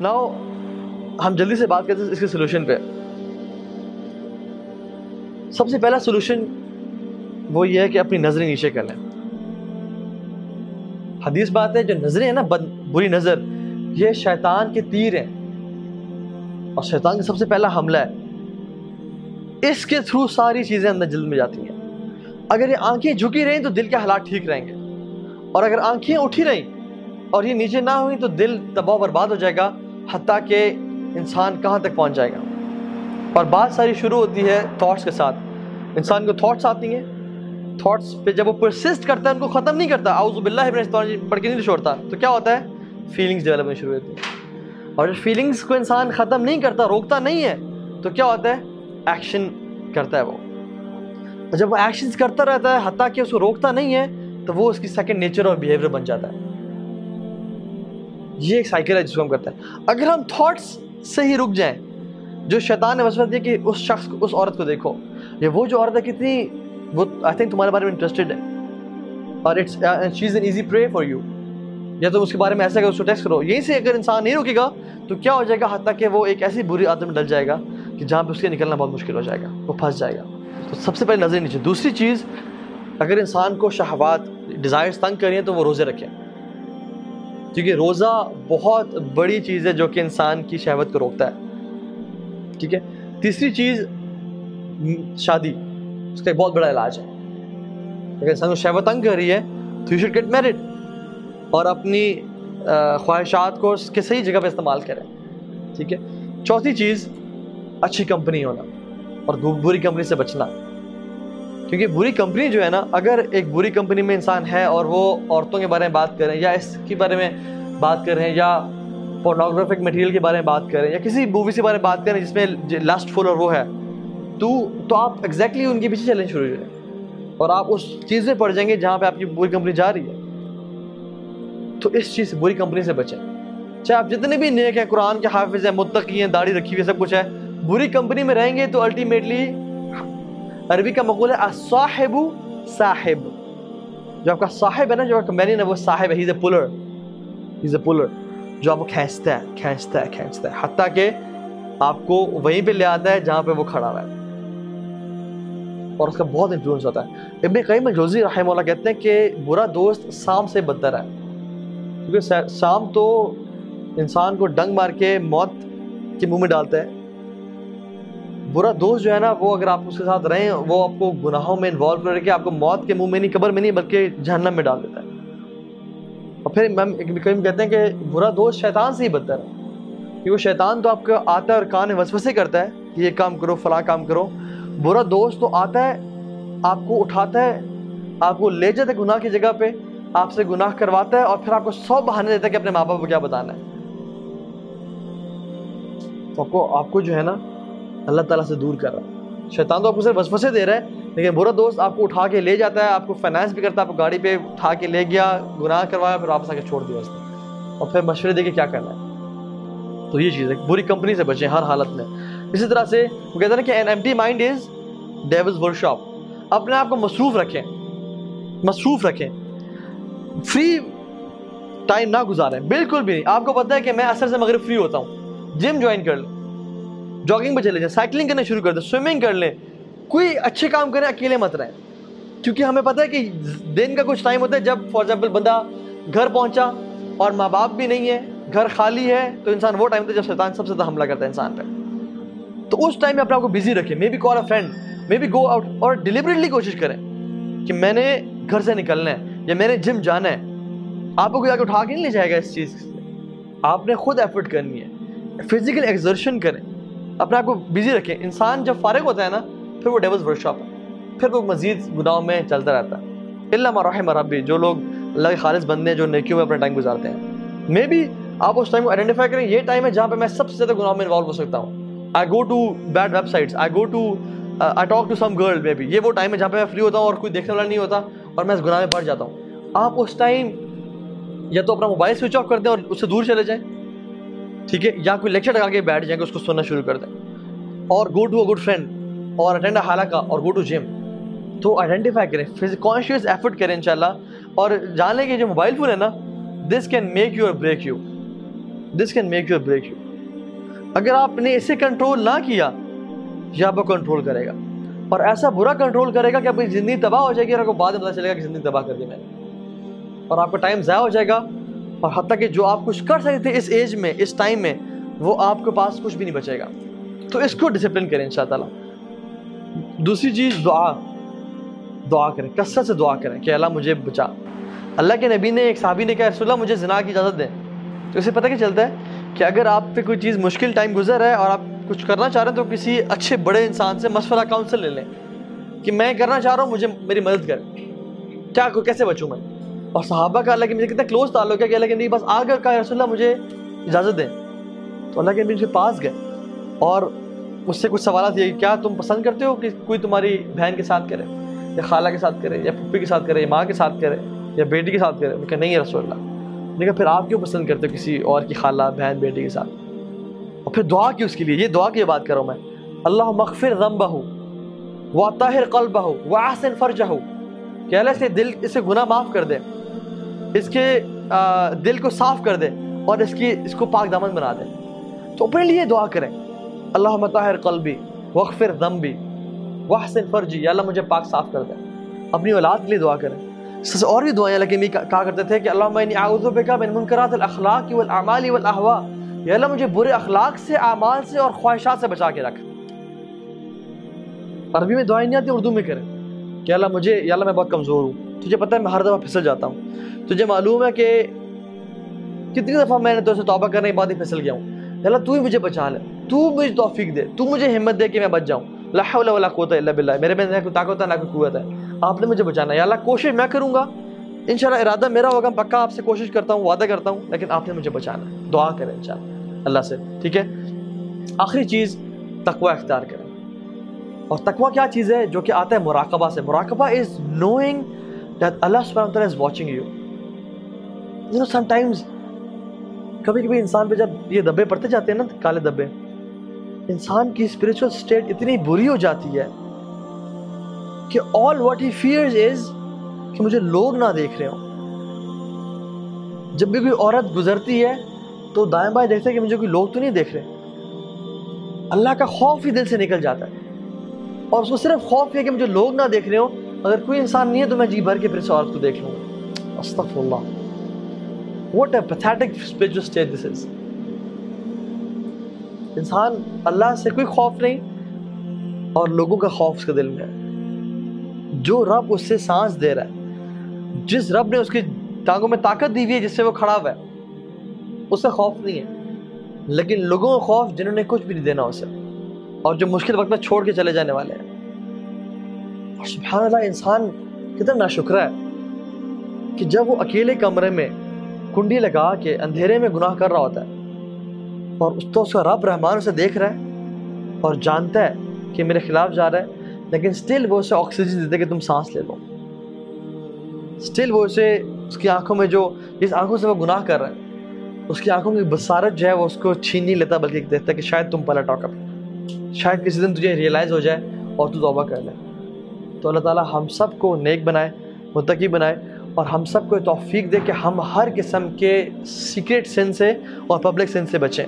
Now ہم جلدی سے بات کرتے ہیں اس کے سلوشن پہ۔ سب سے پہلا سلوشن وہ یہ ہے کہ اپنی نظریں نیچے کر لیں۔ حدیث بات ہے، جو نظریں ہیں نا، بد بری نظر، یہ شیطان کے تیر ہیں۔ اور شیطان کا سب سے پہلا حملہ ہے۔ اس کے تھرو ساری چیزیں اندر جلد میں جاتی ہیں۔ اگر یہ آنکھیں جھکی رہیں تو دل کے حالات ٹھیک رہیں گے۔ اور اگر آنکھیں اٹھی رہیں اور یہ نیچے نہ ہوئی تو دل تباہ برباد ہو جائے گا۔ حتیٰ کہ انسان کہاں تک پہنچ جائے گا۔ اور بات ساری شروع ہوتی ہے تھاٹس کے ساتھ۔ انسان کو تھاٹس آتی ہیں۔ تھاٹس پہ جب وہ پرسسٹ کرتا ہے، ان کو ختم نہیں کرتا۔ اعوذ باللہ ابن پڑھ کے نہیں چھوڑتا۔ تو کیا ہوتا ہے؟ فیلنگس ڈیولپ ہونے شروع ہوتی ہیں۔ اور جب فیلنگس کو انسان ختم نہیں کرتا، روکتا نہیں ہے، تو کیا ہوتا ہے؟ ایکشن کرتا ہے وہ۔ اور جب وہ ایکشنز کرتا رہتا ہے، حتیٰ کہ اس کو روکتا نہیں ہے، تو وہ اس کی سیکنڈ نیچر اور بیہیویئر بن جاتا ہے۔ یہ ایک سائیکل ہے جس کو ہم کرتے ہیں۔ اگر ہم تھاٹس سے ہی رک جائیں، جو شیطان نے وسوسہ دیا کہ اس شخص کو، اس عورت کو دیکھو یہ وہ جو عورت ہے کتنی، وہ آئی تھنک تمہارے بارے میں انٹرسٹڈ ہے۔ اور اٹس چیز an easy prey for you یا تم اس کے بارے میں ایسا کہ اس کو ٹیکس کرو۔ یہیں سے اگر انسان نہیں رکے گا، تو کیا ہو جائے گا؟ حتیٰ کہ وہ ایک ایسی بری عادت میں ڈل جائے گا کہ جہاں پہ اس کے نکلنا بہت مشکل ہو جائے گا، وہ پھنس جائے گا۔ تو سب سے پہلے نظر نیچے۔ دوسری چیز، اگر انسان کو شہوات ڈیزائرس تنگ کریں تو وہ روزے رکھیں۔ کیونکہ روزہ بہت بڑی چیز ہے جو کہ انسان کی شہوت کو روکتا ہے۔ ٹھیک ہے؟ تیسری چیز، شادی، اس کا ایک بہت بڑا علاج ہے۔ اگر انسان کو شہوت تنگ کر رہی ہے، تو یو شوڈ گیٹ میرڈ اور اپنی خواہشات کو اس کے صحیح جگہ پہ استعمال کریں۔ ٹھیک ہے؟ چوتھی چیز، اچھی کمپنی ہونا اور بری کمپنی سے بچنا۔ کیونکہ بری کمپنی جو ہے نا، اگر ایک بری کمپنی میں انسان ہے اور وہ عورتوں کے بارے میں بات کریں، یا اس کے بارے میں بات کر رہے ہیں یا پورنوگرافک مٹیریل کے بارے میں بات کریں، یا کسی مووی کے بارے میں بات کریں جس میں لاسٹ فل اور وہ ہے، تو تو آپ ایگزیکٹلی ان کے پیچھے چلنے شروع ہو جائیں اور آپ اس چیز میں پڑ جائیں گے جہاں پہ آپ کی بری کمپنی جا رہی ہے۔ تو اس چیز سے بری کمپنی سے بچیں۔ چاہے آپ جتنے بھی نیک ہیں، قرآن کے حافظ ہیں، متقی ہیں، داڑھی رکھی ہوئی سب کچھ ہے، بری کمپنی میں رہیں گے تو الٹیمیٹلی عربی کا مقول ہے صاحب صاحب. جو آپ کا صاحب ہے نا، جو آپ کا مینین ہے، وہ صاحب ہے a polar has a polar جو آپ کو کھینچتا ہے کھینچتا ہے کھینچتا ہے، حتیٰ کہ آپ کو وہیں پہ لے آتا ہے جہاں پہ وہ کھڑا ہوا ہے۔ اور اس کا بہت انفلوئنس ہوتا ہے۔ ابن قیم الجوزی رحمہ اللہ کہتے ہیں کہ برا دوست سام سے بدتر ہے۔ کیونکہ سام تو انسان کو ڈنگ مار کے موت کے منہ میں ڈالتا ہے۔ برا دوست جو ہے نا، وہ اگر آپ اس کے ساتھ رہیں، وہ آپ کو گناہوں میں انوالو کر کے آپ کو موت کے منہ میں نہیں، قبر میں نہیں، بلکہ جہنم میں ڈال دیتا ہے۔ اور پھر میم کہتے ہیں کہ برا دوست شیطان سے ہی بدتر ہے۔ کہ وہ شیطان تو آپ کا آتا ہے اور کان وسوسے کرتا ہے کہ یہ کام کرو، فلاں کام کرو۔ برا دوست تو آتا ہے، آپ کو اٹھاتا ہے، آپ کو لے جاتا ہے گناہ کی جگہ پہ، آپ سے گناہ کرواتا ہے اور پھر آپ کو سو بہانے دیتا ہے کہ اپنے ماں باپ کو کیا بتانا ہے۔ تو آپ کو آپ کو جو ہے نا اللہ تعالیٰ سے دور کر رہا ہے۔ شیطان تو آپ کو صرف وسوسے دے رہا ہے، لیکن برا دوست آپ کو اٹھا کے لے جاتا ہے، آپ کو فائنانس بھی کرتا ہے، آپ کو گاڑی پہ اٹھا کے لے گیا، گناہ کروایا، پھر واپس آ کے چھوڑ دیا اس نے۔ اور پھر مشورے دے کے کیا کرنا ہے؟ تو یہ چیز ہے، بری کمپنی سے بچیں ہر حالت میں۔ اسی طرح سے وہ کہتے ہیں کہ an empty mind is devil's workshop اپنے آپ کو مصروف رکھیں مصروف رکھیں۔ فری ٹائم نہ گزاریں، بالکل بھی نہیں۔ آپ کو پتہ ہے کہ میں اثر سے مغرب فری ہوتا ہوں۔ جم جوائن کر لیں جاگنگ پہ چلے جائیں، سائیکلنگ کرنا شروع کر دیں، سوئمنگ کر لیں۔ کوئی اچھے کام کریں اکیلے مت رہیں۔ کیونکہ ہمیں پتہ ہے کہ دن کا کچھ ٹائم ہوتا ہے، جب فار ایگزامپل بندہ گھر پہنچا اور ماں باپ بھی نہیں ہے، گھر خالی ہے، تو انسان وہ ٹائم ہوتا ہے جب شیطان سب سے زیادہ حملہ کرتا ہے انسان پہ۔ تو اس ٹائم میں اپنے آپ کو بزی رکھیں۔ Maybe call a friend maybe go out اور ڈیلیبریٹلی کوشش کریں کہ میں نے گھر سے نکلنا ہے یا میں نے جم جانا ہے۔ آپ کو کوئی آگے اٹھا کے نہیں لے جائے گا اس چیز سے آپ نے خود ایفرٹ کرنی ہے۔ فزیکل ایکزرشن کریں۔ اپنے آپ کو بزی رکھیں۔ انسان جب فارغ ہوتا ہے نا، پھر وہ ڈیوز ورک شاپ ہے۔ پھر وہ مزید گناہوں میں چلتا رہتا ہے۔ اللہ مرحم ربی جو لوگ اللہ کے خالص بندے ہیں، جو نیکیوں میں اپنا ٹائم گزارتے ہیں۔ مے بی آپ اس ٹائم کو آئیڈینٹیفائی کریں، یہ ٹائم ہے جہاں پہ میں سب سے زیادہ گناہوں میں انوالو ہو سکتا ہوں۔ I go to bad websites I go to I talk to some girl maybe یہ وہ ٹائم ہے جہاں پہ میں فری ہوتا ہوں اور کوئی دیکھنے والا نہیں ہوتا اور میں اس گناہ میں پڑ جاتا ہوں۔ آپ اس ٹائم یا تو اپنا موبائل سوئچ آف کر دیں اور اس سے دور چلے جائیں۔ ٹھیک ہے، یا کوئی لیکچر لگا کے بیٹھ جائیں گے، اس کو سننا شروع کر دیں۔ اور go to a good friend اور اٹینڈ اے حالہ کا اور گو ٹو جم تو آئیڈینٹیفائی کریں کانشیس ایفرٹ کریں ان شاء اللہ اور جان لیں کہ جو موبائل فون ہے نا this can make you or break you this can make you break you اگر آپ نے اسے کنٹرول نہ کیا، یہ آپ کو کنٹرول کرے گا۔ اور ایسا برا کنٹرول کرے گا کہ آپ کی زندگی تباہ ہو جائے گی اور آپ کو بعد میں پتہ چلے گا کہ زندگی تباہ کر دی میں نے۔ اور آپ کا ٹائم ضائع ہو جائے گا۔ اور حتیٰ کہ جو آپ کچھ کر سکتے تھے اس ایج میں، اس ٹائم میں، وہ آپ کے پاس کچھ بھی نہیں بچے گا۔ تو اس کو ڈسپلن کریں ان شاء تعالیٰ۔ دوسری چیز، دعا۔ دعا کریں، کثرت سے دعا کریں کہ اللہ مجھے بچا۔ اللہ کے نبی نے، ایک صحابی نے کہا، رسول اللہ، مجھے زنا کی اجازت دیں۔ تو اسے پتہ کیا چلتا ہے کہ اگر آپ پہ کوئی چیز مشکل ٹائم گزر ہے اور آپ کچھ کرنا چاہ رہے ہیں تو کسی اچھے بڑے انسان سے مشورہ کاؤنسل لے لیں کہ میں کرنا چاہ رہا ہوں، مجھے میری مدد کر۔ کیا، کیسے بچوں میں؟ اور صحابہ کا اللہ کے مجھے کتنا کلوز تعلق ہے کہ اللہ کے نبی بس آگے کہا رسول اللہ، مجھے اجازت دیں۔ تو اللہ کے نبی ان کے پاس گئے۔ اور اس سے کچھ سوالات یہ کہ کیا تم پسند کرتے ہو کہ کوئی تمہاری بہن کے ساتھ کرے؟ یا خالہ کے ساتھ کرے؟ یا پھپھی کے ساتھ کرے؟ یا ماں کے ساتھ کرے؟ یا بیٹی کے ساتھ کرے؟ کہ نہیں ہے رسول اللہ۔ لیکن پھر آپ کیوں پسند کرتے ہو کسی اور کی خالہ، بہن، بیٹی کے ساتھ؟ اور پھر دعا کی اس کے لیے، یہ دعا کی بات کروں میں۔ اللہ مغفر ذنبہ و طاہر قلبہ و احسن فرجہ کہ اللہ سے دل اسے گناہ معاف کر دے۔ اس کے دل کو صاف کر دے اور اس کی، اس کو پاک دامن بنا دے۔ تو اپنے لیے دعا کریں۔ اللہ مطاہر قلبی وغفر ذنبی واحسن فرجی۔ یا اللہ مجھے پاک صاف کر دے۔ اپنی اولاد کے لیے دعا کریں۔ سب اور بھی دعائیں اللہ کہا کرتے تھے کہ اللہ میں اعوذ بکا من منکرات الاخلاق والاعمال والاہوا یا اللہ مجھے برے اخلاق سے، اعمال سے اور خواہشات سے بچا کے رکھ۔ عربی میں دعائیں نہیں آتی، اردو میں کریں۔ کہ اللہ مجھے یا اللہ میں بہت کمزور ہوں۔ تجھے پتہ ہے میں ہر دفعہ پھسل جاتا ہوں۔ تجھے معلوم ہے کہ کتنی دفعہ میں نے تو سے توبہ کرنے کے بعد ہی پھسل گیا ہوں۔ یا اللہ تو ہی مجھے بچا لے۔ تو مجھے توفیق دے۔ تو مجھے ہمت دے کہ میں بچ جاؤں۔ لا حول ولا قوت الا باللہ۔ میرے میں نہ کوئی طاقت ہے، نہ کوئی قوت ہے۔ آپ نے مجھے بچانا ہے۔ یا اللہ کوشش میں کروں گا۔ انشاءاللہ ارادہ میرا ہوگا۔ پکا آپ سے کوشش کرتا ہوں، وعدہ کرتا ہوں، لیکن آپ نے مجھے بچانا ہے۔ دعا کریں انشاءاللہ۔ اللہ سے، ٹھیک ہے؟ آخری چیز، تقوی اختیار کریں۔ اور تقوی کیا چیز ہے جو کہ آتا ہے مراقبہ سے؟ مراقبہ از نوئنگ دیٹ اللہ سبحانہ وتعالی is watching you you know some times کبھی کبھی انسان پہ جب یہ دبے پڑتے جاتے ہیں نا کالے دبے، انسان کی اسپریچول اسٹیٹ اتنی بری ہو جاتی ہے کہ آل واٹ ہی فیئرز از کہ مجھے لوگ نہ دیکھ رہے ہوں۔ جب بھی کوئی عورت گزرتی ہے تو دائیں بائیں دیکھتے ہیں کہ مجھے کوئی لوگ تو نہیں دیکھ رہے۔ اللہ کا خوف ہی دل سے نکل جاتا ہے۔ اور اس کو صرف خوف ہے کہ مجھے لوگ نہ دیکھ رہے ہوں۔ اگر کوئی انسان نہیں ہے تو میں جی بھر کے پھر سے عورت کو دیکھ لوں۔ استغفر اللہ what a pathetic spiritual stage this is انسان اللہ سے کوئی خوف نہیں اور لوگوں کا خوف اس کے دل میں ہے۔ جو رب اس سے سانس دے رہا ہے، جس رب نے اس کی ٹانگوں میں طاقت دی ہوئی ہے، جس سے وہ کھڑا ہوا ہے، اس سے خوف نہیں ہے۔ لیکن لوگوں کا خوف جنہوں نے کچھ بھی نہیں دینا اسے۔ اور جو مشکل وقت میں چھوڑ کے چلے جانے والے ہیں۔ اور سبحان اللہ، انسان کتنا ناشکرہ ہے کہ جب وہ اکیلے کمرے میں کنڈی لگا کے اندھیرے میں گناہ کر رہا ہوتا ہے اور اس تو اس کا رب رحمان اسے دیکھ رہا ہے اور جانتا ہے کہ میرے خلاف جا رہا ہے، لیکن سٹل وہ اسے آکسیجن دیتے کہ تم سانس لے لو۔ سٹل وہ اسے، اس کی آنکھوں میں جو، جس آنکھوں سے وہ گناہ کر رہا ہے، اس کی آنکھوں کی بصارت جو ہے وہ اس کو چھین نہیں لیتا، بلکہ دیکھتا ہے کہ شاید تم پلٹ آؤ کبھی۔ شاید کسی دن تجھے ریئلائز ہو جائے اور تو توبہ کر لے۔ تو اللہ تعالیٰ ہم سب کو نیک بنائے، متقی بنائے اور ہم سب کو توفیق دے کہ ہم ہر قسم کے سیکریٹ سن سے اور پبلک سن سے بچیں۔